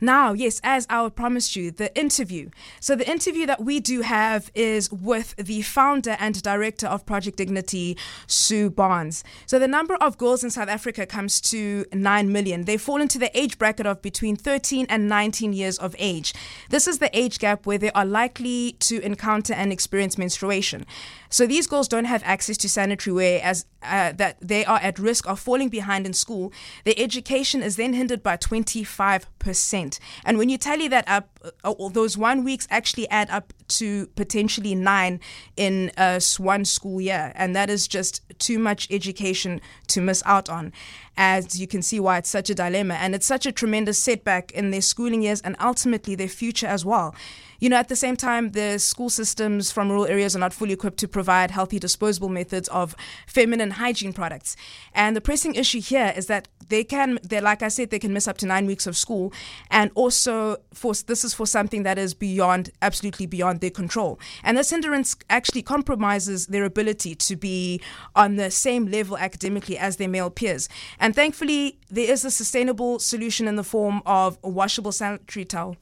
Now, yes, as I promised you, the interview. So, the interview that we do have is with the founder and director of Project Dignity, Sue Barnes. So, the number of girls in South Africa comes to 9 million. They fall into the age bracket of between 13 and 19 years of age. This is the age gap where they are likely to encounter and experience menstruation. So these girls don't have access to sanitary wear as uh, that they are at risk of falling behind in school. Their education is then hindered by 25%. And when you tally that up, uh, those one weeks actually add up to potentially nine in uh, one school year. And that is just too much education to miss out on. As you can see, why it's such a dilemma. And it's such a tremendous setback in their schooling years and ultimately their future as well. You know, at the same time, the school systems from rural areas are not fully equipped to provide healthy disposable methods of feminine hygiene products. And the pressing issue here is that they can, they like I said, they can miss up to nine weeks of school, and also for this is for something that is beyond, absolutely beyond their control. And this hindrance actually compromises their ability to be on the same level academically as their male peers. And thankfully, there is a sustainable solution in the form of a washable sanitary towel.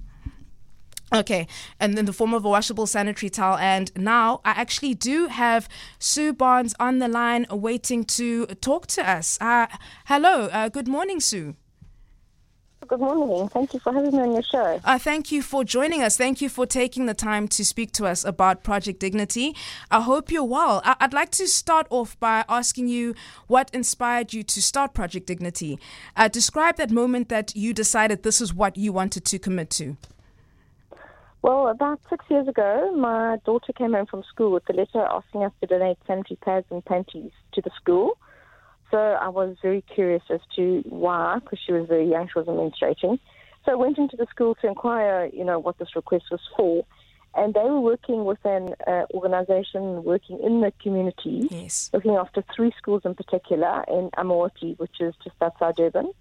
Okay, and in the form of a washable sanitary towel. And now I actually do have Sue Barnes on the line waiting to talk to us. Uh, hello, uh, good morning, Sue. Good morning. Thank you for having me on your show. Uh, thank you for joining us. Thank you for taking the time to speak to us about Project Dignity. I hope you're well. I- would like to start off by asking you what inspired you to start Project Dignity. Uh, describe that moment that you decided this is what you wanted to commit to. Well, about six years ago, my daughter came home from school with a letter asking us to donate sanitary pads and panties to the school. So I was very curious as to why, because she was very young, she wasn't menstruating. So I went into the school to inquire, you know, what this request was for. And they were working with an uh, organization working in the community, yes. looking after three schools in particular in Amaoti, which is just outside Durban.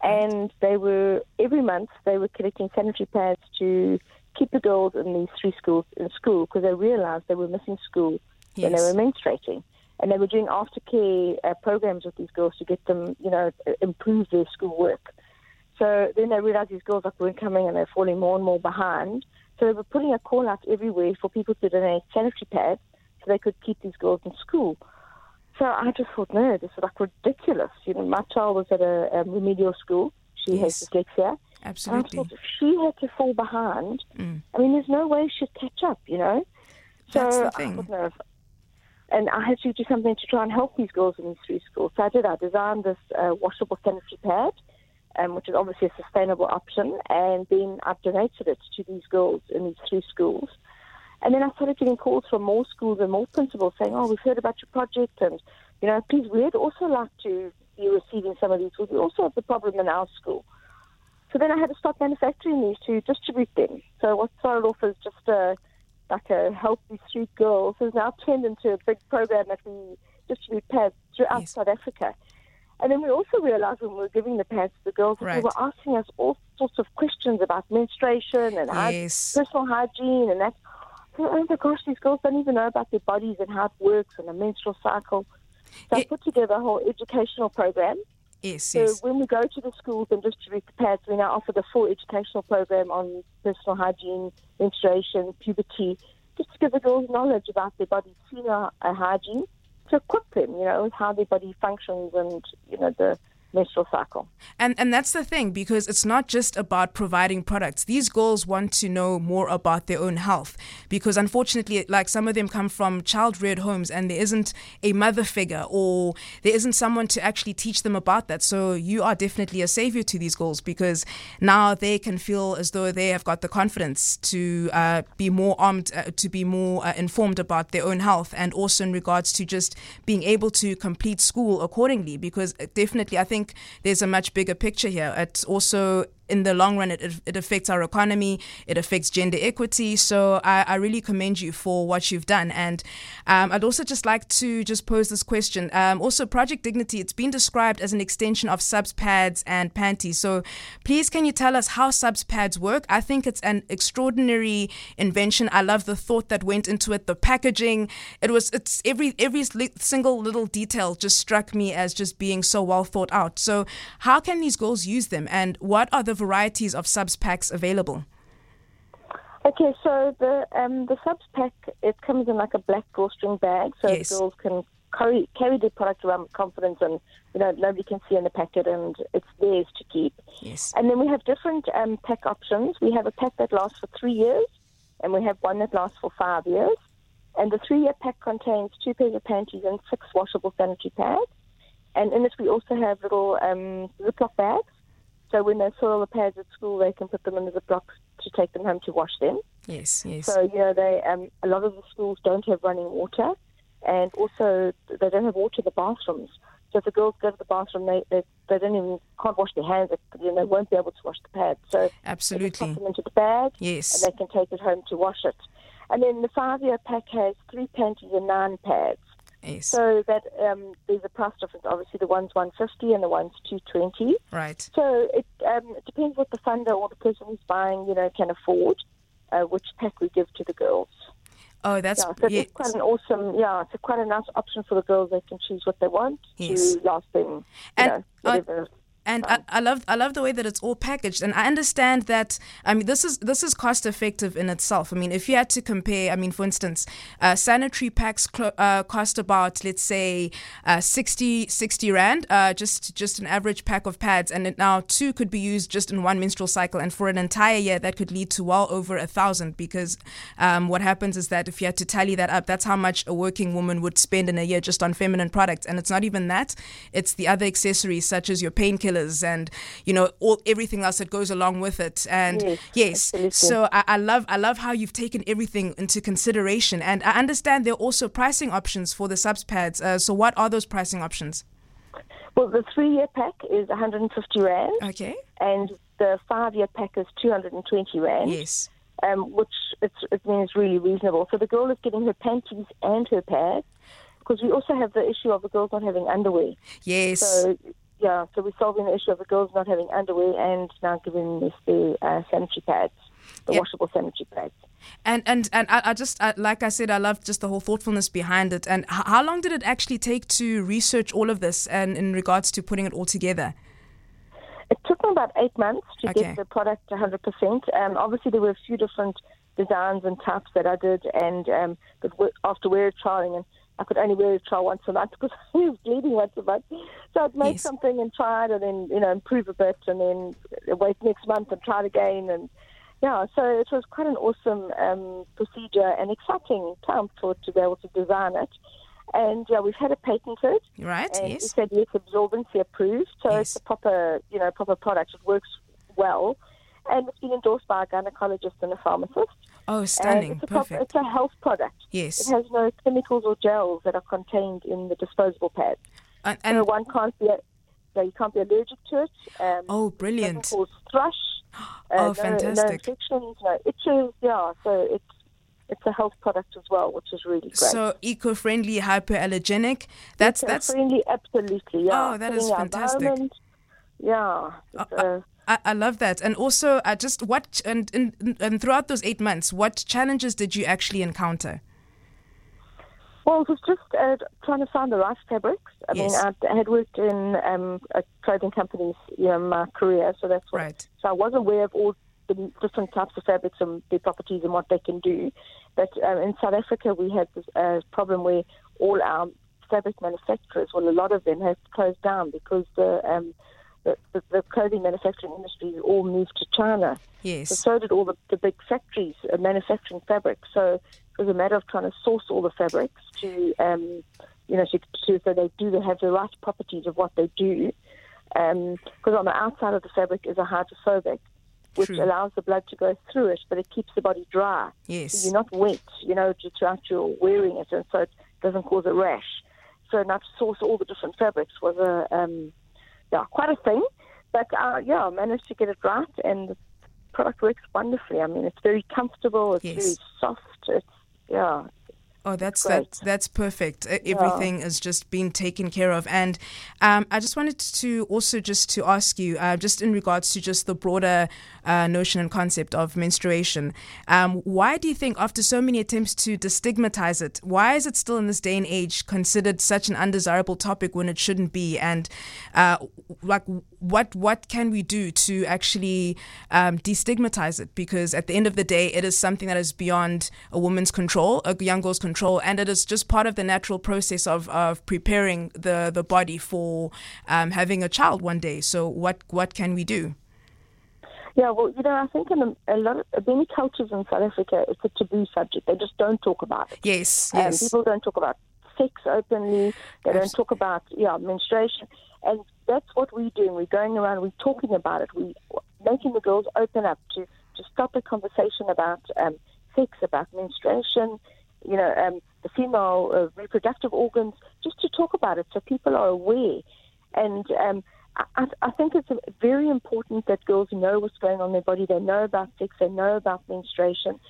And they were, every month, they were collecting sanitary pads to keep the girls in these three schools in school because they realized they were missing school yes. when they were menstruating. And they were doing aftercare uh, programs with these girls to get them, you know, improve their schoolwork. So then they realized these girls like, weren't coming and they're falling more and more behind. So they were putting a call out everywhere for people to donate sanitary pads so they could keep these girls in school. So I just thought, no, this is like ridiculous. You know, my child was at a, a remedial school. She yes. has dyslexia. Absolutely. if she had to fall behind, mm. I mean, there's no way she'd catch up, you know? So That's the thing. I and I had to do something to try and help these girls in these three schools. So I did. I designed this uh, washable sanitary pad, um, which is obviously a sustainable option, and then I've donated it to these girls in these three schools. And then I started getting calls from more schools and more principals saying, "Oh, we've heard about your project, and you know, please, we'd also like to be receiving some of these. We also have the problem in our school." So then I had to start manufacturing these to distribute them. So what started off as just a like a help these street girls has now turned into a big program that we distribute pads throughout yes. South Africa. And then we also realized when we were giving the pads to the girls right. that they were asking us all sorts of questions about menstruation and yes. personal hygiene and that. So, oh my gosh, these girls don't even know about their bodies and how it works and the menstrual cycle. So it, I put together a whole educational program Yes, so yes. when we go to the schools and distribute the pads, we now offer the full educational program on personal hygiene, menstruation, puberty, just to give the girls knowledge about their body's female hygiene to equip them, you know, with how their body functions and, you know, the menstrual cycle. And and that's the thing because it's not just about providing products. These girls want to know more about their own health because unfortunately like some of them come from child-reared homes and there isn't a mother figure or there isn't someone to actually teach them about that. So you are definitely a savior to these girls because now they can feel as though they have got the confidence to uh, be more armed uh, to be more uh, informed about their own health and also in regards to just being able to complete school accordingly because definitely I think think there's a much bigger picture here. It's also in the long run, it, it affects our economy, it affects gender equity. So I, I really commend you for what you've done. And um, I'd also just like to just pose this question. Um, also, Project Dignity, it's been described as an extension of Subz pads and panties. So please, can you tell us how Subz pads work? I think it's an extraordinary invention. I love the thought that went into it, the packaging. It was, it's every, every single little detail just struck me as just being so well thought out. So how can these girls use them? And what are the the varieties of Subz packs available? Okay, so the um, the Subz pack it comes in like a black drawstring bag, so Yes. girls can carry carry their product around with confidence, and you know nobody can see in the packet, and it's theirs to keep. Yes. And then we have different um, pack options. We have a pack that lasts for three years, and we have one that lasts for five years. And the three-year pack contains two pairs of panties and six washable sanitary pads. And in it, we also have little um, Ziploc bags. So when they soil the pads at school, they can put them in the Ziploc to take them home to wash them. Yes. Yes. So you know, they um, a lot of the schools don't have running water, and also they don't have water in the bathrooms. So if the girls go to the bathroom, they they, they don't even can't wash their hands. They, you know, they won't be able to wash the pads. So they Absolutely. pop them into the bag, Yes. and they can take it home to wash it. And then the five-year pack has three panties and nine pads. Yes. So that um, there's a price difference. Obviously, the one's 150 and the one's 220. right. So it, um, it depends what the funder or the person who's buying, you know, can afford, uh, which pack we give to the girls. Oh, that's Yeah, so yes. it's quite an awesome, yeah, it's a quite a nice option for the girls. They can choose what they want Yes. to last them, you And, know, whatever. And I, I love I love the way that it's all packaged, and I understand that. I mean, this is this is cost effective in itself. I mean, if you had to compare, I mean, for instance, uh, sanitary packs cl- uh, cost about let's say uh, 60, 60 rand, uh, just just an average pack of pads, and it, now two could be used just in one menstrual cycle, and for an entire year that could lead to well over a thousand. Because um, what happens is that if you had to tally that up, that's how much a working woman would spend in a year just on feminine products, and it's not even that; it's the other accessories such as your and you know all everything else that goes along with it. And Yes, yes, absolutely. so I, I love I love how you've taken everything into consideration, and I understand there are also pricing options for the Subz pads. Uh, so what are those pricing options? Well, the three-year pack is 150 rand, Okay. and the five-year pack is 220 rand. Yes. um, which it's, it means really reasonable. So the girl is getting her panties and her pads, because we also have the issue of the girls not having underwear. Yes. So yeah, so we're solving the issue of the girls not having underwear and now giving them the uh, sanitary pads, the Yeah. washable sanitary pads. And and and I, I just I, like I said, I love just the whole thoughtfulness behind it. And h- how long did it actually take to research all of this, and in regards to putting it all together? It took me about eight months to Okay. get the product 100%. Um, obviously, there were a few different designs and types that I did, and um, but after wear trialing, and I could only wear a trial once a month because I was bleeding once a month. So I'd make Yes. something and try it, and then you know improve a bit, and then wait next month and try it again, and yeah. So it was quite an awesome um, procedure and exciting time for to be able to design it. And yeah, we've had it patented. Right. And yes. he said yes, absorbency approved. So Yes. it's a proper, you know, proper product. It works well, and it's been endorsed by a gynecologist and a pharmacist. Oh, And stunning. it's a Perfect. it's a health product. Yes. It has no chemicals or gels that are contained in the disposable pads. And, so one can't be, so you can't be allergic to it. Um, oh, brilliant. cause thrush. uh, Oh, no, fantastic. No infections, no itches. Yeah, so it's it's a health product as well, which is really great. So eco-friendly, hypoallergenic. That's Eco that's. friendly, absolutely. Yeah. Oh, that is fantastic. Yeah. Uh, uh, I, I love that. And also, uh, just what and, and and throughout those eight months, what challenges did you actually encounter? Well, it was just uh, trying to find the right fabrics. I Yes. mean, I had worked in um, a clothing companies, you know, my career, so that's what. Right. So I was aware of all the different types of fabrics and their properties and what they can do. But um, in South Africa, we had this uh, problem where all our fabric manufacturers, well, a lot of them, have closed down because the um, the, the, the clothing manufacturing industry all moved to China. But Yes. so did all the, the big factories uh, manufacturing fabric. So it was a matter of trying to source all the fabrics to, um, you know, to, to, so they do have the right properties of what they do. Because on the outside of the fabric is a hydrophobic, which True. allows the blood to go through it, but it keeps the body dry. So Yes. you're not wet, you know, just throughout your wearing it, and so it doesn't cause a rash. So now to source all the different fabrics was a, um, yeah, quite a thing. But uh, yeah, I managed to get it right, and the product works wonderfully. I mean, it's very comfortable. It's Yes. very soft. It's yeah, Oh, that's Great. that, that's perfect. Everything is just being taken care of, and um, I just wanted to also just to ask you, uh, just in regards to just the broader uh, notion and concept of menstruation. Um, why do you think, after so many attempts to destigmatize it, why is it still in this day and age considered such an undesirable topic when it shouldn't be? And uh, like, what what can we do to actually um, destigmatize it? Because at the end of the day, it is something that is beyond a woman's control, a young girl's control, and it is just part of the natural process of, of preparing the, the body for um, having a child one day. So what what can we do? Yeah, well, you know, I think in a, a lot of many cultures in South Africa, it's a taboo subject. They just don't talk about it. Yes, um, yes. People don't talk about sex openly. They Absolutely. don't talk about yeah menstruation, and that's what we're doing. We're going around. We're talking about it. We making the girls open up to to start a conversation about um, sex, about menstruation, you know, um, the female uh, reproductive organs, just to talk about it so people are aware. And um, I, I think it's very important that girls know what's going on in their body. They know about sex. They know about menstruation.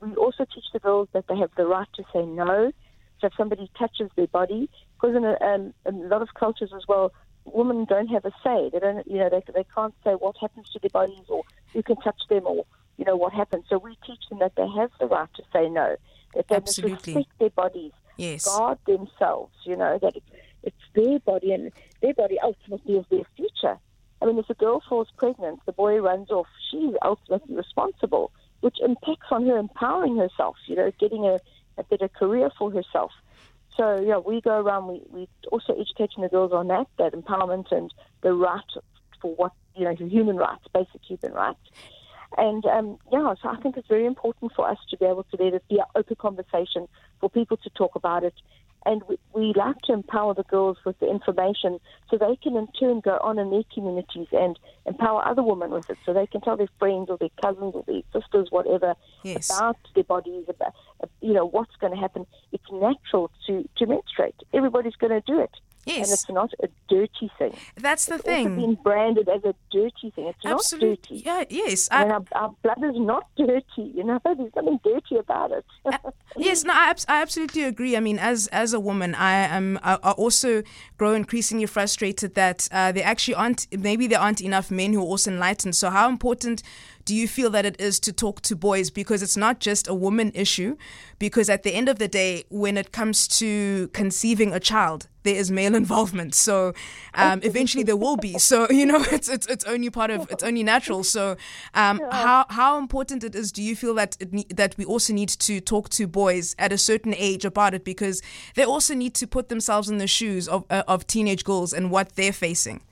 We also teach the girls that they have the right to say no. So if somebody touches their body, because in a, um, a lot of cultures as well, women don't have a say. They don't, you know, they, they can't say what happens to their bodies or who can touch them or, you know, what happens. So we teach them that they have the right to say no that they Absolutely. must respect their bodies, yes. guard themselves, you know, that it's their body and their body ultimately is their future. I mean, if a girl falls pregnant, the boy runs off, she's ultimately responsible, which impacts on her empowering herself, you know, getting a, a better career for herself. So, yeah, we go around, we, we also educating the girls on that, that empowerment and the right for what, you know, human rights, basic human rights. And um, yeah, so I think it's very important for us to be able to let it be an open conversation for people to talk about it. And we, we like to empower the girls with the information so they can in turn go on in their communities and empower other women with it so they can tell their friends or their cousins or their sisters, whatever, yes. about their bodies, about, you know, what's going to happen. It's natural to, to menstruate. Everybody's going to do it. Yes. And it's not a dirty thing. That's the it's thing. It's been branded as a dirty thing. It's Absolutely. not dirty. Yeah, yes. I, our, our, blood is not dirty. You know, there's something dirty about it. uh, yes, no, I, I, absolutely agree. I mean, as as a woman, I am I, I also grow increasingly frustrated that uh, there actually aren't maybe there aren't enough men who are also enlightened. So how important do you feel that it is to talk to boys? Because it's not just a woman issue. Because at the end of the day when it comes to conceiving a child there is male involvement. So um, eventually there will be. So you know it's, it's it's only part of it's only natural. So um, how how important it is do you feel that it, that we also need to talk to boys at a certain age about it? Because they also need to put themselves in the shoes of uh, of teenage girls and what they're facing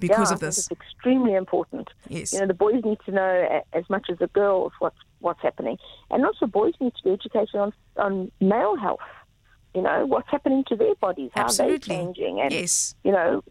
because yeah, of this. It's extremely important. Yes. You know, the boys need to know as much as the girls what's what's happening, and also boys need to be educated on on male health. You know, what's happening to their bodies, how Absolutely. they're changing, and yes. you know,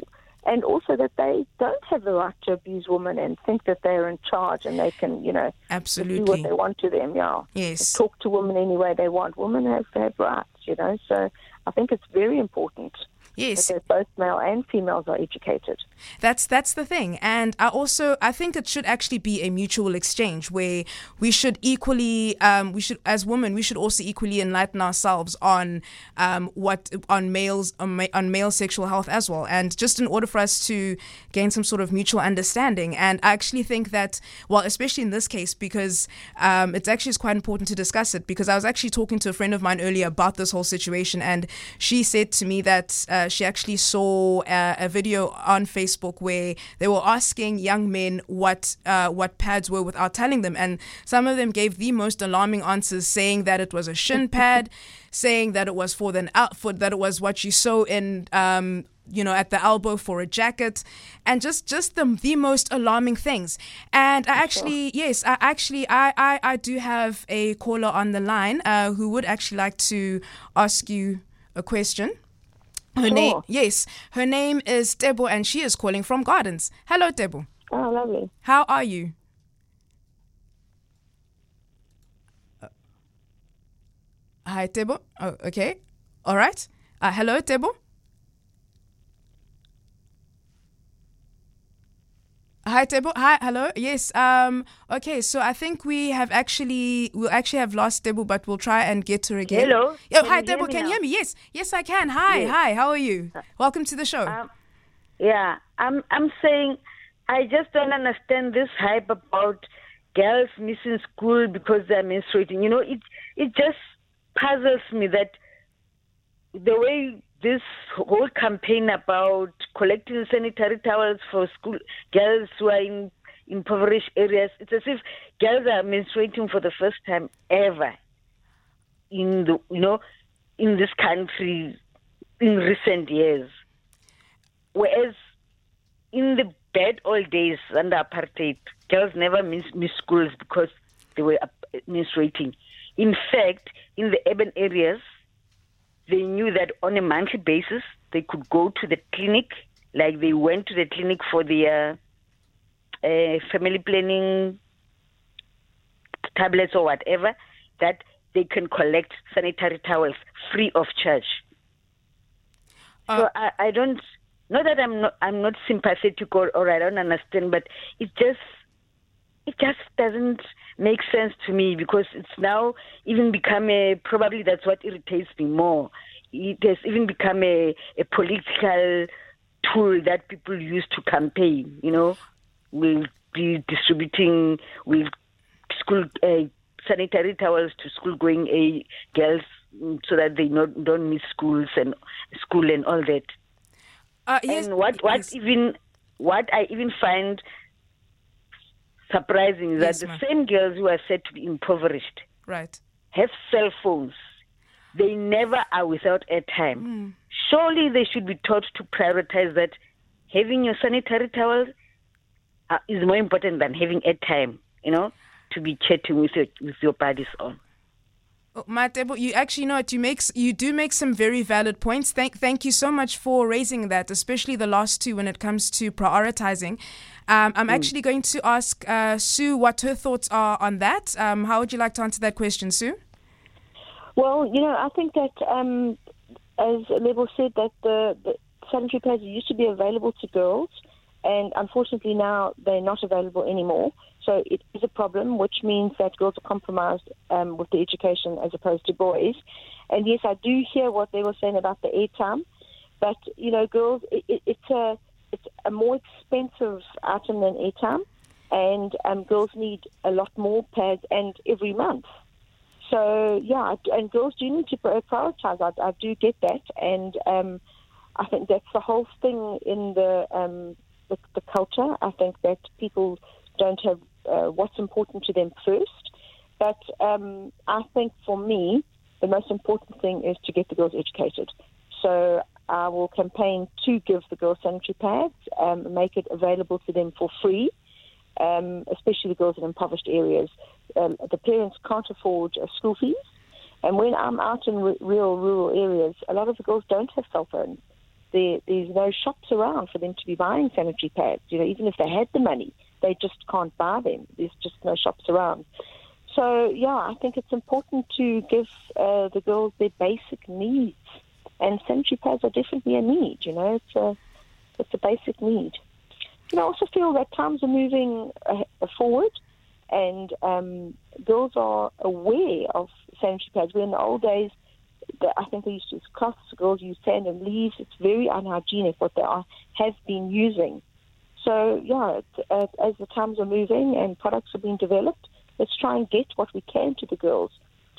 and also that they don't have the right to abuse women and think that they're in charge and they can, you know, Absolutely. do what they want to them. Yeah. Yes. Talk to women any way they want. Women have have rights. You know, so I think it's very important. Yes. Because both male and females are educated. That's that's the thing. And I also I think it should actually be a mutual exchange where we should equally um, we should as women we should also equally enlighten ourselves on um, what on males on, ma- on male sexual health as well. And just in order for us to gain some sort of mutual understanding. And I actually think that well, especially in this case, because um, it's actually quite important to discuss it because I was actually talking to a friend of mine earlier about this whole situation and she said to me that uh, she actually saw a, a, video on Facebook where they were asking young men what uh, what pads were without telling them, and some of them gave the most alarming answers, saying that it was a shin pad, saying that it was for the outfit, that it was what you sew in. Um, you know, at the elbow for a jacket, and just just the the most alarming things. And I actually, yes, I actually, I, I I do have a caller on the line uh, who would actually like to ask you a question. Her sure. name, yes, her name is Tebo, and she is calling from Gardens. Hello, Tebo. Oh, lovely. How are you? Uh, hi, Tebo. Oh, okay. All right. Uh, hello, Tebo. Hi Tebo. Hi, hello. Yes. Um. Okay. So I think we have actually we'll actually have lost Tebo, but we'll try and get her again. Hello. Oh, hi Tebo. Can you hear me? Yes. Yes, I can. Hi. Yes. Hi. How are you? Welcome to the show. Um, yeah, I'm. I'm saying I just don't understand this hype about girls missing school because they're menstruating. You know, it it just puzzles me that the way this whole campaign about collecting sanitary towels for school girls who are in impoverished areas, it's as if girls are menstruating for the first time ever in the you know in this country in recent years. Whereas in the bad old days under apartheid, girls never missed, missed schools because they were menstruating. In fact, in the urban areas, they knew that on a monthly basis they could go to the clinic, like they went to the clinic for their uh, family planning tablets or whatever, that they can collect sanitary towels free of charge. Uh, so I, I don't not that I'm not I'm not sympathetic or, or I don't understand, but it just it just doesn't make sense to me because it's now even become a probably that's what irritates me more. It has even become a, a political tool that people use to campaign. You know, we'll be distributing with school uh, sanitary towels to school going uh, girls so that they not, don't miss schools and school and all that. Uh, yes, and what what yes. even what I even find surprising is yes, that the same girls who are said to be impoverished right have cell phones. They never are without airtime. Mm. Surely they should be taught to prioritize that having your sanitary towel uh, is more important than having airtime. You know, to be chatting with your with your buddies on. Oh, Matebo, you actually know it. you make. You do make some very valid points. Thank, thank you so much for raising that, especially the last two when it comes to prioritizing. Um, I'm mm. actually going to ask uh, Sue what her thoughts are on that. Um, how would you like to answer that question, Sue? Well, you know, I think that um, as Lebo said, that the, the sanitary pads used to be available to girls, and unfortunately now they're not available anymore. So it is a problem, which means that girls are compromised um, with the education as opposed to boys. And yes, I do hear what they were saying about the airtime, but you know, girls, it, it, it's a it's a more expensive item than airtime, and um, girls need a lot more pads and every month. So yeah, and girls do need to prioritize. I, I do get that, and um, I think that's the whole thing in the, um, the the culture. I think that people don't have uh, what's important to them first. But um, I think for me, the most important thing is to get the girls educated. So I will campaign to give the girls sanitary pads, um, make it available to them for free, um, especially the girls in impoverished areas. Um, the parents can't afford uh, school fees. And when I'm out in re- real rural areas, a lot of the girls don't have cell phones. There, there's no shops around for them to be buying sanitary pads. You know, even if they had the money, they just can't buy them. There's just no shops around. So, yeah, I think it's important to give uh, the girls their basic needs. And sanitary pads are definitely a need, you know, it's a, it's a basic need. And I also feel that times are moving uh, forward and um, girls are aware of sanitary pads. Where in the old days, I think they used to use cloths, girls use and leaves. It's very unhygienic what they are, have been using. So, yeah, uh, as the times are moving and products are being developed, let's try and get what we can to the girls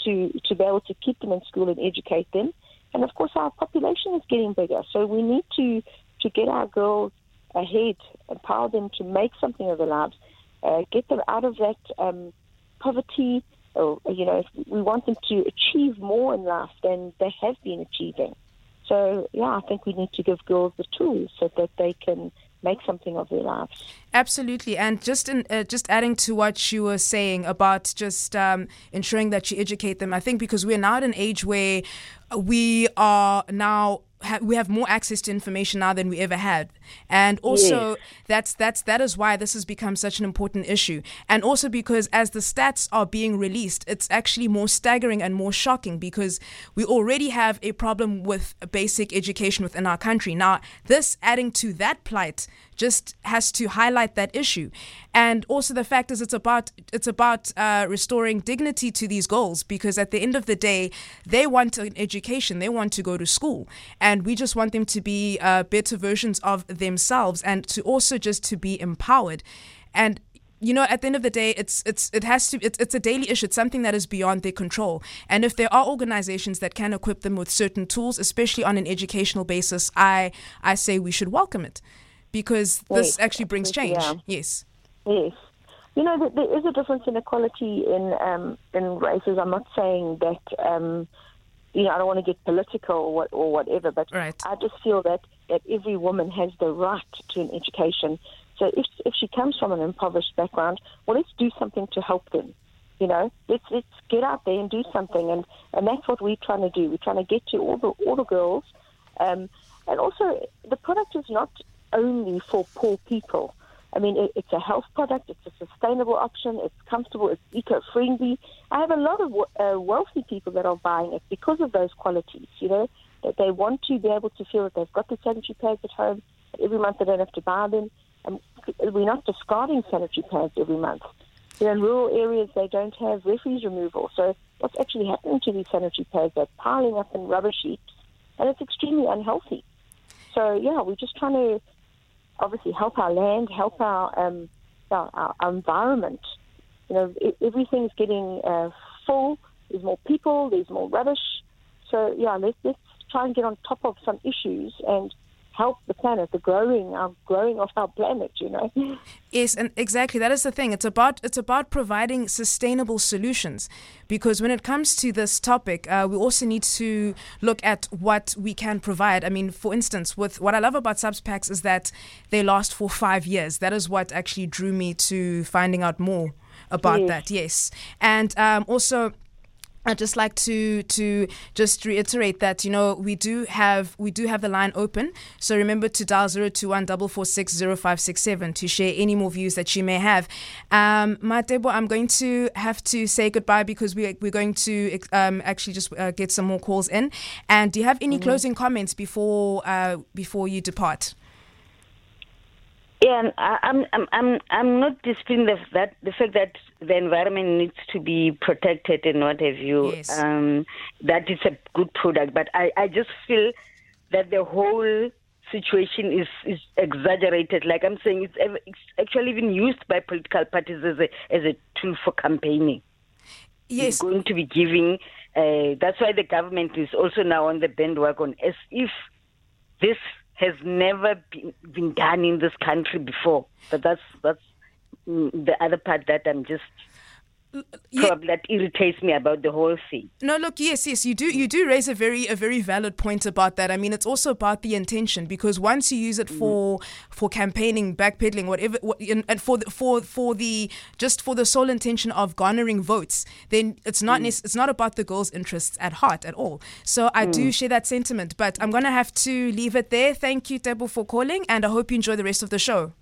to, to be able to keep them in school and educate them. And of course, our population is getting bigger, so we need to, to get our girls ahead, empower them to make something of their lives, uh, get them out of that um, poverty. Or, you know, we want them to achieve more in life than they have been achieving. So, yeah, I think we need to give girls the tools so that they can make something of their lives. Absolutely, and just in, uh, just adding to what you were saying about just um, ensuring that you educate them, I think because we're now at an age where we are now ha- we have more access to information now than we ever had, and also yes. that's that's that is why this has become such an important issue, and also because as the stats are being released, it's actually more staggering and more shocking because we already have a problem with basic education within our country. Now, this adding to that plight just has to highlight that issue. And also the fact is it's about it's about uh, restoring dignity to these goals because at the end of the day, they want an education, they want to go to school, and we just want them to be uh, better versions of themselves and to also just to be empowered. And you know, at the end of the day, it's it's it has to it's, it's a daily issue. It's something that is beyond their control. And if there are organizations that can equip them with certain tools, especially on an educational basis, I I say we should welcome it because this actually brings change. absolutely, Yes. Yes. You know, there is a difference in equality in um, in races. I'm not saying that, um, you know, I don't want to get political or, what, or whatever, but Right. I just feel that, that every woman has the right to an education. So if, if she comes from an impoverished background, well, let's do something to help them. You know, let's let's get out there and do something, and, and that's what we're trying to do. We're trying to get to all the all the girls, um, and also the product is not only for poor people. I mean, it, it's a health product. It's a sustainable option. It's comfortable. It's eco-friendly. I have a lot of uh, wealthy people that are buying it because of those qualities. You know, that they want to be able to feel that they've got the sanitary pads at home. Every month they don't have to buy them. And we're not discarding sanitary pads every month. You know, in rural areas, they don't have refuse removal. So what's actually happening to these sanitary pads? They're piling up in rubbish heaps, and it's extremely unhealthy. So yeah, we're just trying to obviously help our land, help our um, our, our, environment. You know, e- everything's getting uh, full. There's more people. There's more rubbish. So yeah, let's let's try and get on top of some issues and help the planet, the growing, our growing of our planet. You know. Yes, and exactly that is the thing. It's about it's about providing sustainable solutions, because when it comes to this topic, uh, we also need to look at what we can provide. I mean, for instance, with what I love about Subz packs is that they last for five years. That is what actually drew me to finding out more about Yes. that. Yes, and um, also. I'd just like to to just reiterate that you know we do have we do have the line open. So remember to dial zero two one double four six zero five six seven to share any more views that you may have. Um, Matebo, I'm going to have to say goodbye because we we're going to um, actually just uh, get some more calls in. And do you have any closing comments before uh, before you depart? Yeah, and I- I'm I'm I'm I'm not disputing the that the fact that the environment needs to be protected and what have you. Yes. Um, that it's a good product, but I I just feel that the whole situation is is exaggerated. Like I'm saying, it's, it's actually even used by political parties as a as a tool for campaigning. Yes. Going to be giving. Uh, that's why the government is also now on the bandwagon, as if this has never been, done in this country before. But that's that's mm, the other part that I'm just Yeah. that irritates me about the whole thing. No, look, yes, yes, you do. You do raise a very, a very valid point about that. I mean, it's also about the intention because once you use it mm. for, for campaigning, backpedaling, whatever, what, and for the, for for the just for the sole intention of garnering votes, then it's not mm. nec- it's not about the girls' interests at heart at all. So I do mm. share that sentiment, but I'm gonna have to leave it there. Thank you, Tebo, for calling, and I hope you enjoy the rest of the show.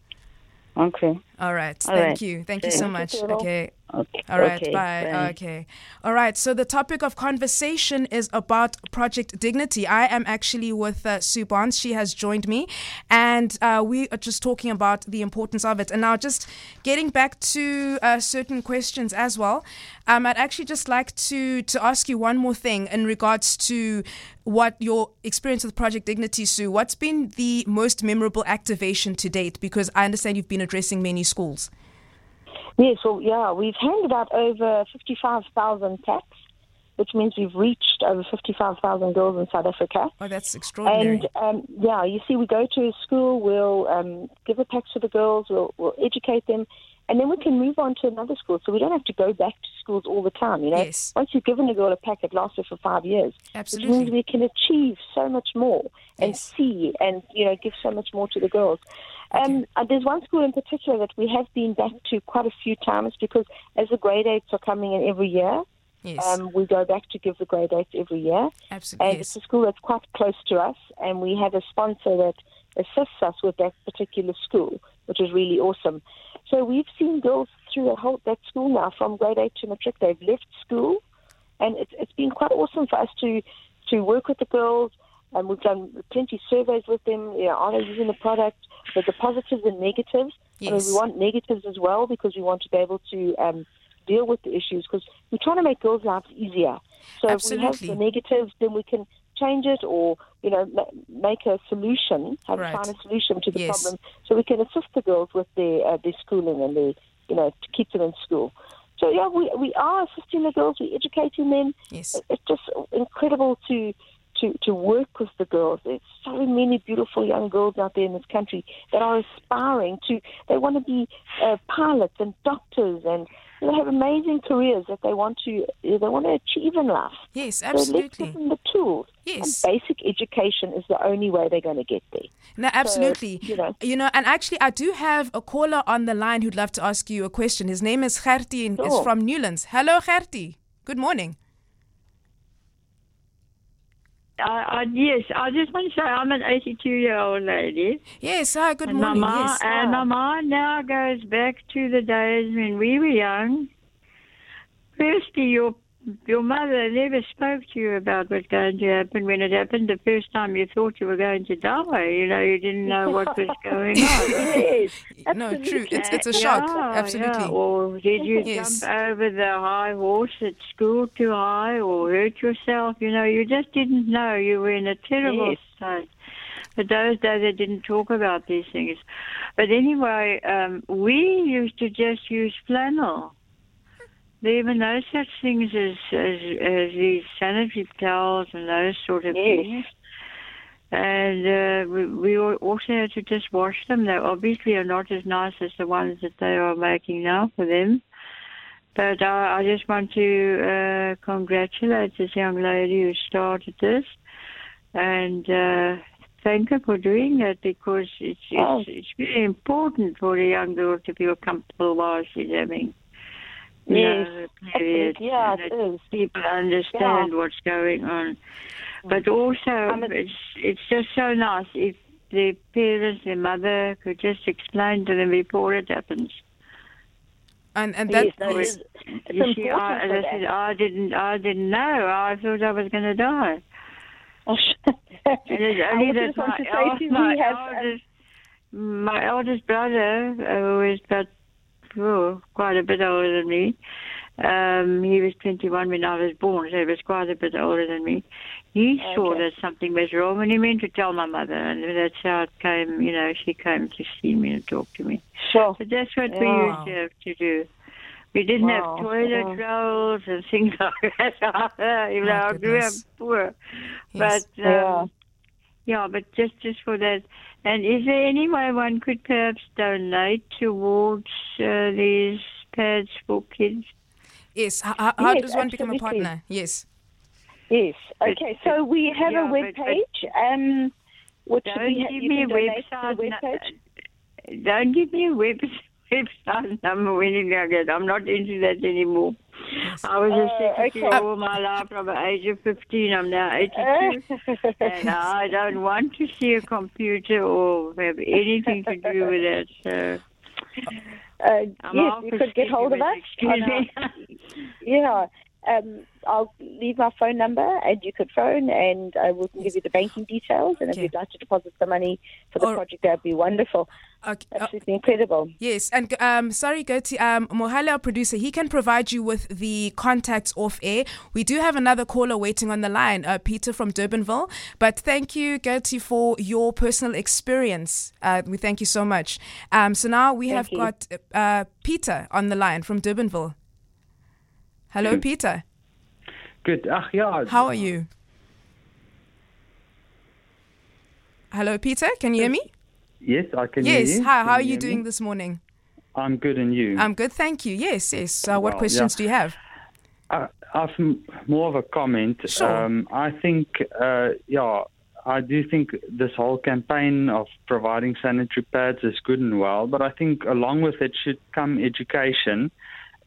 Okay. All right, All thank right. you, thank you so much. Okay. Okay. All right, okay, bye. Okay. All right, so the topic of conversation is about Project Dignity. I am actually with uh, Sue Barnes. She has joined me, and uh, we are just talking about the importance of it. And now, just getting back to uh, certain questions as well, um, I'd actually just like to, to ask you one more thing in regards to what your experience with Project Dignity, Sue. What's been the most memorable activation to date? Because I understand you've been addressing many schools. Yes, well, yeah, we've handed out over 55,000 packs, which means we've reached over 55,000 girls in South Africa. Oh, that's extraordinary. And um, yeah, you see, we go to a school, we'll um, give a pack to the girls, we'll, we'll educate them, and then we can move on to another school. So we don't have to go back to schools all the time. You know, Yes. once you've given a girl a pack, it lasts her for five years. Absolutely, Which means we can achieve so much more and Yes. see and you know give so much more to the girls. Um, uh, there's one school in particular that we have been back to quite a few times because as the grade eights are coming in every year, yes. um, we go back to give the grade eights every year. Absolutely. And Yes. it's a school that's quite close to us, and we have a sponsor that assists us with that particular school, which is really awesome. So we've seen girls through that whole that school now, from grade eight to matric. They've left school, and it's it's been quite awesome for us to to work with the girls. And we've done plenty of surveys with them. You know, are they using the product? But the positives and negatives. I mean, we want negatives as well because we want to be able to um, deal with the issues because we're trying to make girls' lives easier. So if we have the negatives, then we can change it or you know make a solution, have Right. find a solution to the Yes. problem, so we can assist the girls with their uh, their schooling and their you know to keep them in school. So yeah, we we are assisting the girls, we're educating them. Yes. It's just incredible to to to work with the girls. There's so many beautiful young girls out there in this country that are aspiring to. They want to be uh, pilots and doctors and. They have amazing careers that they want to they want to achieve in life. Yes, So let's absolutely. give them the tools. Yes. And basic education is the only way they're going to get there. No, absolutely. you know. you know, and actually, I do have a caller on the line who'd love to ask you a question. His name is Gertie and is from Newlands. Hello, Gertie. Good morning. I, I, yes, I just want to say I'm an 82 year old lady. Yes, hi, good and morning. my mind, yes. and oh. my mind now goes back to the days when we were young. Firstly, your your mother never spoke to you about what's going to happen. When it happened the first time, you thought you were going to die. You know, you didn't know what was going on. yes. No, true. It's it's a shock. yeah. Absolutely. Or did you Yes. jump over the high horse at school too high or hurt yourself? You know, you just didn't know. You were in a terrible Yes. state. But those days they didn't talk about these things. But anyway, um, we used to just use flannel. There were no such things as, as, as these sanitary towels and those sort of Yes. things. And uh, we, we also had to just wash them. They obviously are not as nice as the ones that they are making now for them. But I, I just want to uh, congratulate this young lady who started this and uh, thank her for doing that because it's, Oh. it's, it's very important for a young girl to feel comfortable while she's having Yes, know, periods. Yeah, and it that is. people understand what's going on. But also, mean- it's it's just so nice if the parents, the mother, could just explain to them before it happens. And and that yes, no, is- it's, it's you see, important I, for as I said, I didn't, I didn't know. I thought I was going to die. Oh, And it's I only that just want my, to say el- to you, my we have, uh, eldest, my eldest brother, who is but oh, quite a bit older than me, um, he was 21 when I was born, so he was quite a bit older than me. He saw that something was wrong and he went to tell my mother, and that's how it came, you know, she came to see me and talk to me. Sure. But that's what Wow. we used to have to do. We didn't Wow, have toilet yeah. rolls and things like that. you know, I grew up poor. Yes. But um, Yeah. yeah, but just just for that. And is there any way one could perhaps donate towards uh, these pads for kids? yes. How, how, Yes, does one become a partner? Yes. Yes. But- Okay. So we have yeah, a web page. Um, which Don't we give you me a website. web Don't give me a web, website number or anything like that. I'm not into that anymore. I was a Uh, secretary okay. all my life from the age of 15. I'm now 82. and I don't want to see a computer or have anything to do with that. So Uh, yes, you could get hold of us. Excuse me. Yeah. Um, I'll leave my phone number and you could phone and I will give you the banking details. And if you'd like to deposit the money for the Or- project, that'd be wonderful. Okay. uh, Absolutely incredible. Yes, and um, sorry, to um, Mohale, our producer. He can provide you with the contacts off air. We do have another caller waiting on the line, uh, Peter from Durbanville. But thank you, Gertie, for your personal experience. Uh, we thank you so much. Um, so now we have you. got uh, Peter on the line from Durbanville. Hello, Peter. Good. Ach ja. How are you? Hello, Peter. Can you hear me? Yes, I can Yes. hear you. Yes. Hi. Can How are you doing me? this morning? I'm good, and you? I'm good, thank you. Yes, yes. Uh, what Well, questions yeah. do you have? I, I've m- more of a comment. Sure. Um, I think, uh, yeah, I do think this whole campaign of providing sanitary pads is good and well, but I think along with it should come education.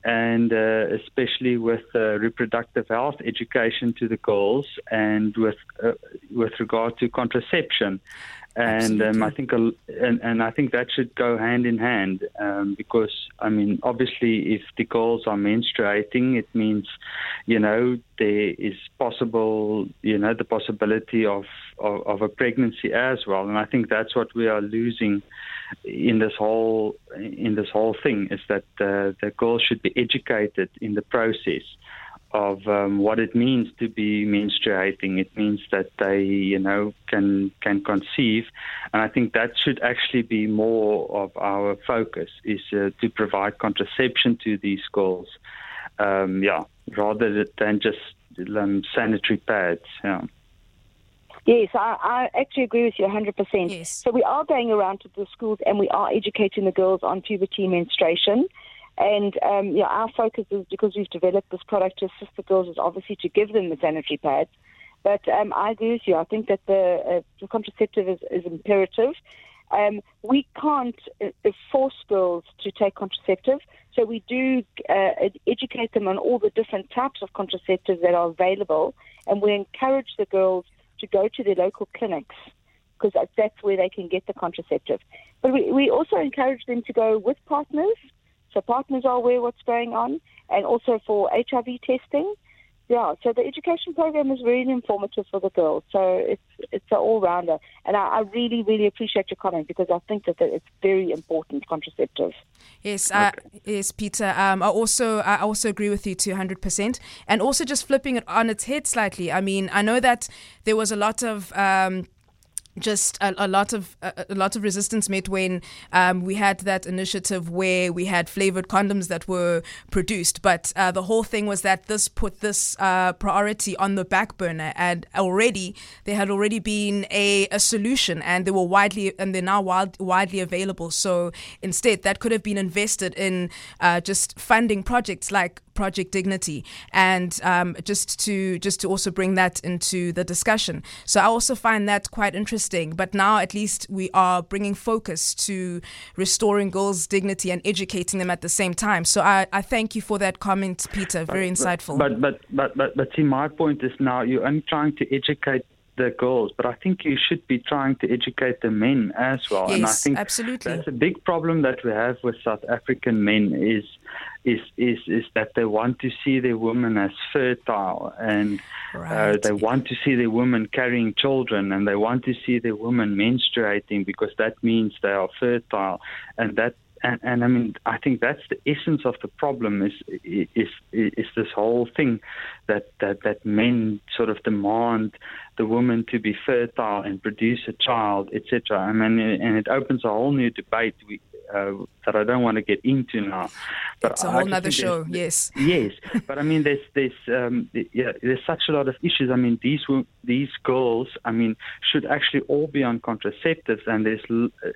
And uh, especially with uh, reproductive health education to the girls, and with uh, with regard to contraception. And um, I think, a, and, and I think that should go hand in hand um, because I mean, obviously, if the girls are menstruating, it means, you know, there is possible, you know, the possibility of, of, of a pregnancy as well. And I think that's what we are losing in this whole in this whole thing is that uh, the girls should be educated in the process of um, what it means to be menstruating. It means that they, you know, can can conceive, and I think that should actually be more of our focus is uh, to provide contraception to these girls. Um, yeah, rather than just um, sanitary pads. Yeah. Yes, I, I actually agree with you 100%. Yes. So we are going around to the schools and we are educating the girls on puberty menstruation. And um, yeah, our focus is because we've developed this product to assist the girls is obviously to give them the sanitary pads. But um, I agree with you. I think that the, uh, the contraceptive is, is imperative. Um, we can't uh, force girls to take contraceptive, so we do uh, educate them on all the different types of contraceptives that are available, and we encourage the girls to go to their local clinics because that's where they can get the contraceptive. But we, we also encourage them to go with partners, so partners are aware what's going on, and also for HIV testing. Yeah, so the education program is really informative for the girls. So it's it's an all rounder, and I, I, really really appreciate your comment because I think that, it's very important contraceptive. Yes, uh, yes, Peter. Um, I also I also agree with you two hundred percent, and also just flipping it on its head slightly. I mean, I know that there was a lot of. Um, just a, a, lot of a, a, lot of resistance met when um, we had that initiative where we had flavored condoms that were produced. But uh, the whole thing was that this put this uh, priority on the back burner, and already there had already been a, a solution, and they were widely and they're now wild, widely available. So instead, that could have been invested in uh, just funding projects like Project Dignity, and um, just to just to also bring that into the discussion. So I also find that quite interesting. But now at least we are bringing focus to restoring girls' dignity and educating them at the same time. So I, I thank you for that comment, Peter. Very but, insightful. But but but but but see, my point is now you're only trying to educate the girls, but I think you should be trying to educate the men as well. Yes, and I think absolutely. that's a big problem that we have with South African men is is is is that they want to see their women as fertile and uh, right. uh, they want to see their women carrying children and they want to see their women menstruating because that means they are fertile and that and, and I mean, I think that's the essence of the problem is is is this whole thing that that that men sort of demand the woman to be fertile and produce a child, etc. I mean, and it opens a whole new debate. We, uh, that I don't want to get into now. But it's a whole other show. Yes. Yes, but I mean, there's there's um, yeah, there's such a lot of issues. I mean, these these girls, I mean, should actually all be on contraceptives, and there's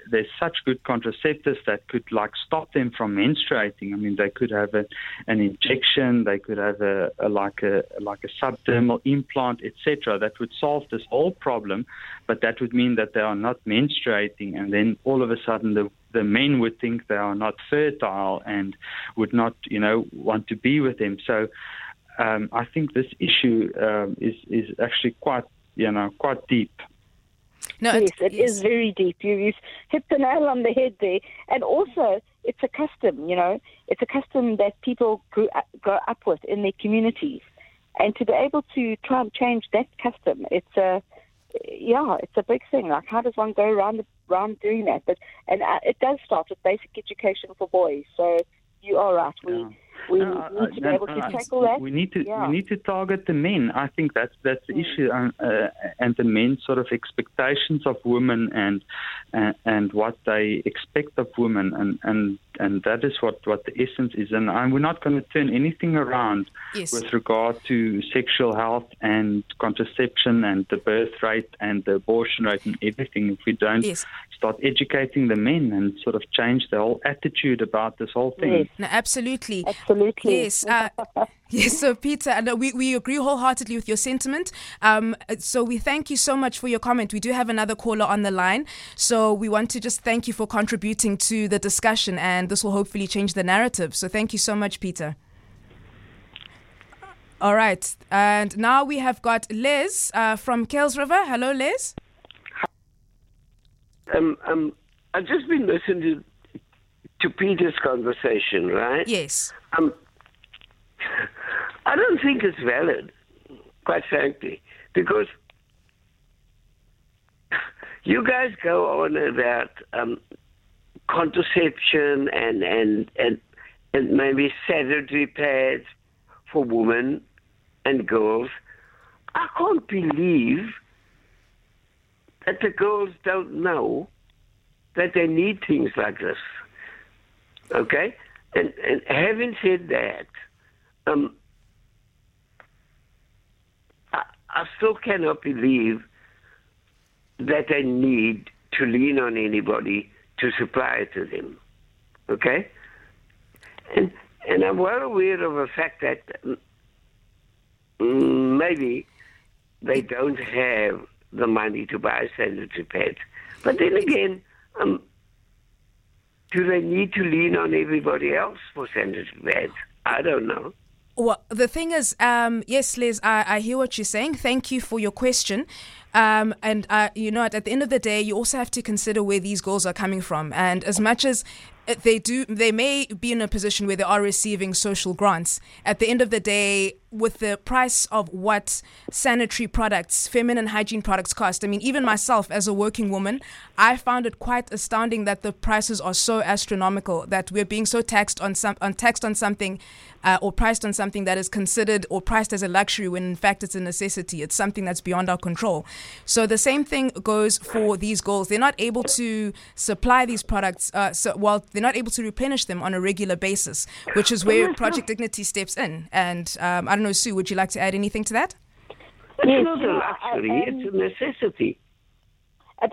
there's such good contraceptives that could like stop them from menstruating. I mean, they could have a, an injection, they could have a, a like a like a subdermal implant, etc. That would solve this whole problem, but that would mean that they are not menstruating, and then all of a sudden the the men would think they are not fertile and would not, you know, want to be with them. So um, I think this issue um, is is actually quite, you know, quite deep. No, yes, it yes. is very deep. You, you hit the nail on the head there, and also it's a custom. You know, it's a custom that people grew up, grow up with in their communities, and to be able to try and change that custom, it's a yeah, it's a big thing. Like, how does one go around around doing that? But and uh, it does start with basic education for boys. So you are right. We yeah. We no, need to be able to tackle that. We need to yeah. we need to target the men. I think that's that's the mm. issue, um, uh, and the men's sort of expectations of women and and, and what they expect of women, and and and that is what, what the essence is. And, and we're not going to turn anything around yes. with regard to sexual health and contraception and the birth rate and the abortion rate and everything if we don't yes. start educating the men and sort of change the whole attitude about this whole thing. No, absolutely. Absolutely. Yes. Uh, yes. So, Peter, and uh, we, we agree wholeheartedly with your sentiment. Um, so, we thank you so much for your comment. We do have another caller on the line. So, we want to just thank you for contributing to the discussion, and this will hopefully change the narrative. So, thank you so much, Peter. All right. And now we have got Liz uh, from Kuils River. Hello, Liz. Um, um, I've just been listening to to Peter's conversation, right? Yes. Um, I don't think it's valid, quite frankly, because you guys go on about um, contraception and and and and maybe sanitary pads for women and girls. I can't believe that the girls don't know that they need things like this. Okay? And, and having said that, um, I, I still cannot believe that I need to lean on anybody to supply it to them. Okay? And, and I'm well aware of the fact that mm, maybe they don't have the money to buy sanitary pads. But then again, um, do they need to lean on everybody else for sanitary pads? I don't know. Well, the thing is, um, yes, Liz, I, I hear what you're saying. Thank you for your question. Um, and uh, you know, at, at the end of the day, you also have to consider where these goals are coming from. And as much as they do, they may be in a position where they are receiving social grants. At the end of the day, with the price of what sanitary products, feminine hygiene products cost. I mean, even myself as a working woman, I found it quite astounding that the prices are so astronomical that we're being so taxed on some on taxed on something uh, or priced on something that is considered or priced as a luxury when in fact it's a necessity. It's something that's beyond our control. So the same thing goes for these goals. They're not able to supply these products. Uh, so well, they're not able to replenish them on a regular basis, which is where Project Dignity steps in. And um, I don't know, Sue, would you like to add anything to that? It's Yes, not a yeah, luxury, um, it's a necessity.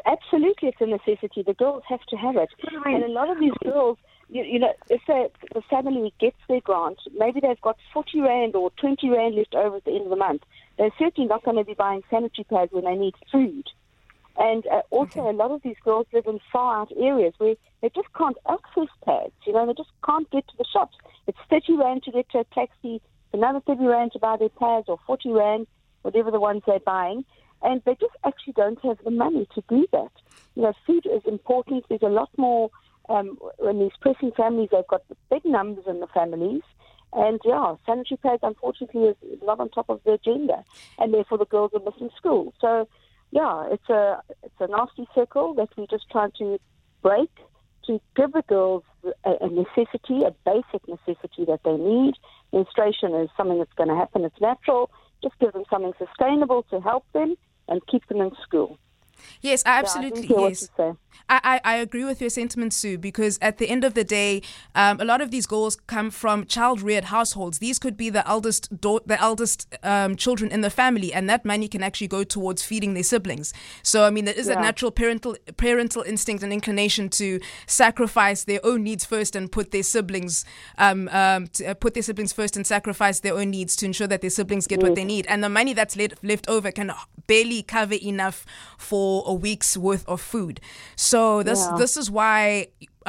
Absolutely, it's a necessity. The girls have to have it. And a lot of these girls, you, you know, if the, the family gets their grant, maybe they've got 40 Rand or 20 Rand left over at the end of the month. They're certainly not going to be buying sanitary pads when they need food. And uh, also, a lot of these girls live in far out areas where they just can't access pads. You know, they just can't get to the shops. It's 30 Rand to get to a taxi, another 30 Rand to buy their pads, or 40 Rand, whatever the ones they're buying. And they just actually don't have the money to do that. You know, food is important. There's a lot more um, when these pressing families, they've got big numbers in the families. And yeah, sanitary pads, unfortunately, is is not on top of the agenda, and therefore the girls are missing school. So, yeah, it's a it's a nasty circle that we're just trying to break to give the girls a, a necessity, a basic necessity that they need. Menstruation is something that's going to happen; it's natural. Just give them something sustainable to help them and keep them in school. Yes, I absolutely. Yeah, I yes. what you say. I, I, I agree with your sentiment, Sue, because at the end of the day, um, a lot of these goals come from child-reared households. These could be the eldest, do- the eldest um, children in the family, and that money can actually go towards feeding their siblings. So, I mean, there is Yeah. natural parental parental instinct and inclination to sacrifice their own needs first and put their siblings, um, um, to, uh, put their siblings first and sacrifice their own needs to ensure that their siblings get what they need. And the money that's left left over can barely cover enough for a week's worth of food. So this Yeah. this is why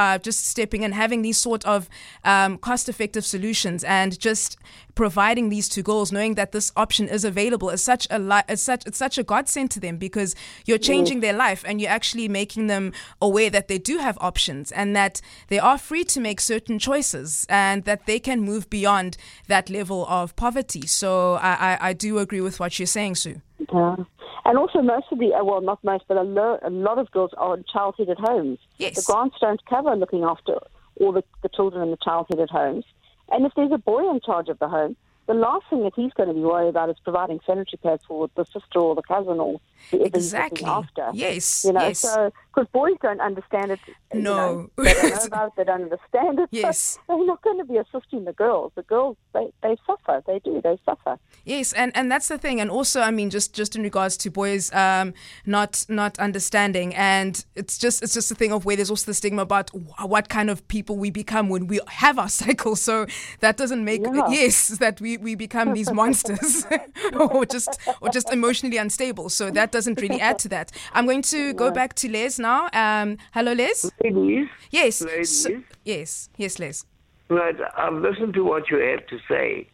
uh, just stepping in, having these sort of um, cost-effective solutions, and just providing these two girls, knowing that this option is available, is such a li- is such it's such a godsend to them because you're changing their life and you're actually making them aware that they do have options and that they are free to make certain choices and that they can move beyond that level of poverty. So I, I, I do agree with what you're saying, Sue. Yeah. And also, most of the, uh, well, not most, but a, lo- a lot of girls are in child-headed homes. Yes. The grants don't cover looking after all the, the children in the child-headed homes. And if there's a boy in charge of the home, the last thing that he's going to be worried about is providing sanitary pads for the sister or the cousin or Exactly. after. Yes, You know, yes. so because boys don't understand it. you No. know, they don't know about it. They don't understand it. so Yes. they're not going to be assisting the girls. The girls, they, they suffer. They do. They suffer. Yes, and, and that's the thing, and also I mean, just just in regards to boys um, not not understanding, and it's just it's just a thing of where there's also the stigma about what kind of people we become when we have our cycle. So that doesn't make Yeah. yes that we, we become these monsters or just or just emotionally unstable. So that doesn't really add to that. I'm going to go back to Les now. Um, hello, Les. Ladies, Yes. Ladies? So- yes. Yes, Les. right, I've listened to what you have to say.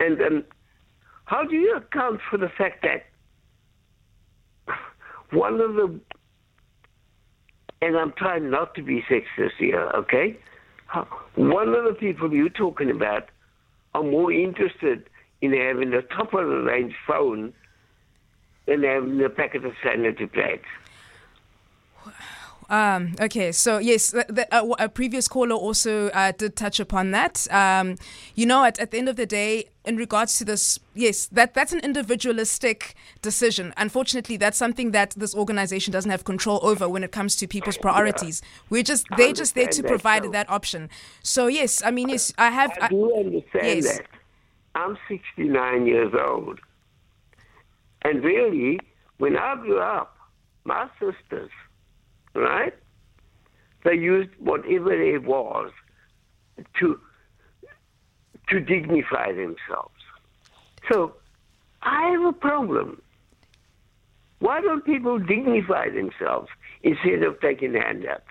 And um, how do you account for the fact that one of the, and I'm trying not to be sexist here, okay? One of the people you're talking about are more interested in having a top of the range phone than having a packet of sanitary pads. Um, okay, so yes, the, the, uh, a previous caller also uh, did touch upon that. Um, you know, at, at the end of the day, in regards to this, yes, that that's an individualistic decision. Unfortunately, that's something that this organization doesn't have control over when it comes to people's priorities. We're just they're just there to that, provide that option. So yes, I mean yes, I have. I do understand yes. that. I'm 69 years old. And really, when I grew up, my sisters, right, they used whatever it was to to dignify themselves. So I have a problem. Why don't people dignify themselves instead of taking handouts?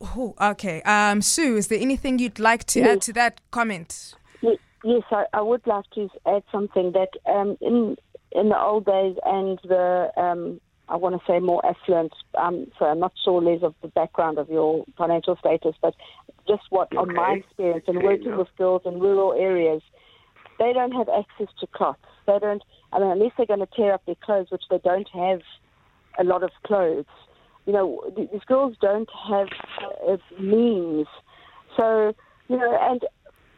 Oh, okay, um, Sue, is there anything you'd like to add to that comment? Ye- Yes, I, I would like to add something that um, in in the old days and the um, I want to say more affluent. Um, so I'm not sure, Les, of the background of your financial status, but just what on my experience and Okay, working no. with girls in rural areas, they don't have access to cloths. They don't. I mean, unless they're going to tear up their clothes, which they don't have a lot of clothes. You know, th- these girls don't have uh, means. So, you know, and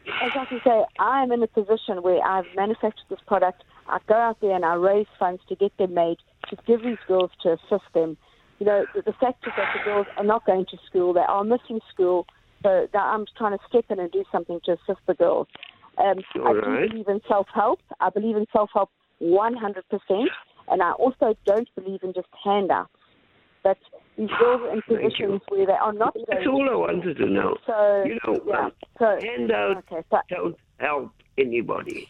as I can say, I'm in a position where I've manufactured this product. I go out there and I raise funds to get them made, to give these girls to assist them. You know, the, the fact is that the girls are not going to school. They are missing school. So I'm trying to step in and do something to assist the girls. Um, I All do believe in self-help. I believe in self-help 100%. And I also don't believe in just handouts. But these girls are in Thank positions where they are not That's all I wanted to know. So, you know, yeah. So, handouts okay. So, don't help anybody.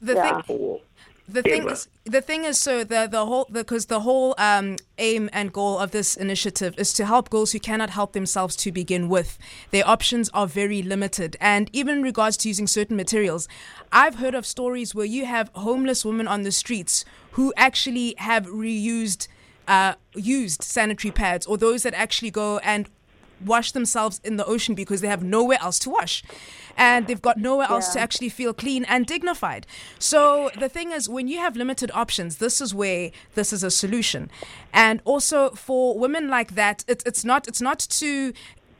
The Yeah. thing, Or the thing is, the thing is, so the the whole because the whole um, aim and goal of this initiative is to help girls who cannot help themselves to begin with. Their options are very limited, and even in regards to using certain materials, I've heard of stories where you have homeless women on the streets who actually have reused. Uh, used sanitary pads, or those that actually go and wash themselves in the ocean because they have nowhere else to wash. And they've got nowhere else to actually feel clean and dignified. So the thing is, when you have limited options, this is where this is a solution. And also for women like that, it's it's not it's not to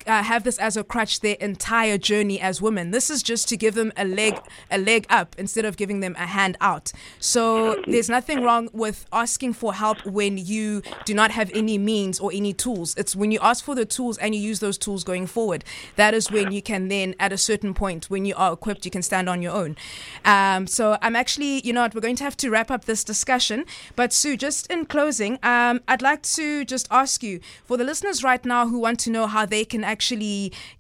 uh, have this as a crutch their entire journey as women. This is just to give them a leg a leg up instead of giving them a hand out. So there's nothing wrong with asking for help when you do not have any means or any tools. It's when you ask for the tools and you use those tools going forward. That is when you can then, at a certain point, when you are equipped, you can stand on your own. Um, so I'm actually, you know what, we're going to have to wrap up this discussion. But Sue, just in closing, um, I'd like to just ask you for the listeners right now who want to know how they can actually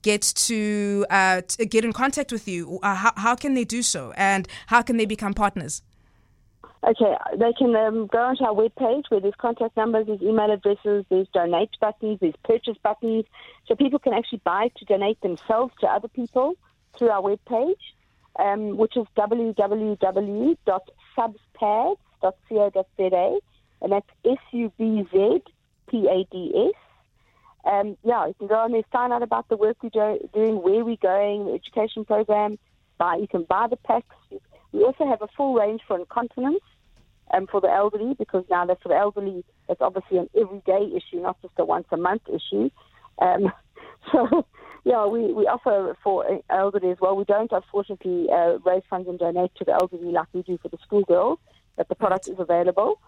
get to uh, get in contact with you. Uh, how, how can they do so, and how can they become partners? Okay, they can um, go onto our webpage where there's contact numbers, there's email addresses, there's donate buttons, there's purchase buttons. So people can actually buy to donate themselves to other people through our webpage, um, which is www.subzpads.co.za, and that's S-U-B-Z-P-A-D-S. Um, yeah, you can go on there, find out about the work we're doing, where we're going, the education program. Buy, you can buy the packs. We also have a full range for incontinence um, for the elderly because now that's for the elderly. It's obviously an everyday issue, not just a once a month issue. Um, so, Yeah, we, we offer for elderly as well. We don't, unfortunately, uh, raise funds and donate to the elderly like we do for the schoolgirls, but the product is available.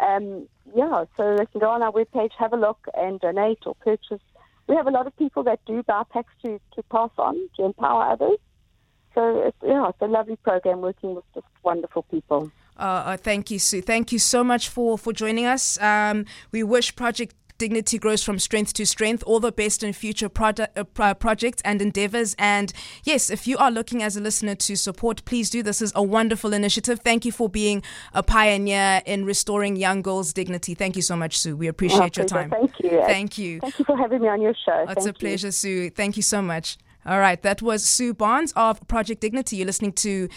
Um, yeah, so they can go on our webpage, have a look, and donate or purchase. We have a lot of people that do buy packs to, to pass on to empower others. So it's, yeah, it's a lovely program working with just wonderful people. Uh, uh, thank you, Sue. Thank you so much for, for joining us. Um, we wish Project Dignity grows from strength to strength. All the best in future product, uh, projects and endeavors. And yes, if you are looking as a listener to support, please do. This is a wonderful initiative. Thank you for being a pioneer in restoring young girls' dignity. Thank you so much, Sue. We appreciate your time. Thank you. Thank you. Thank you for having me on your show. It's Thank a pleasure, you. Sue. Thank you so much. All right, that was Sue Barnes of Project Dignity. You're listening to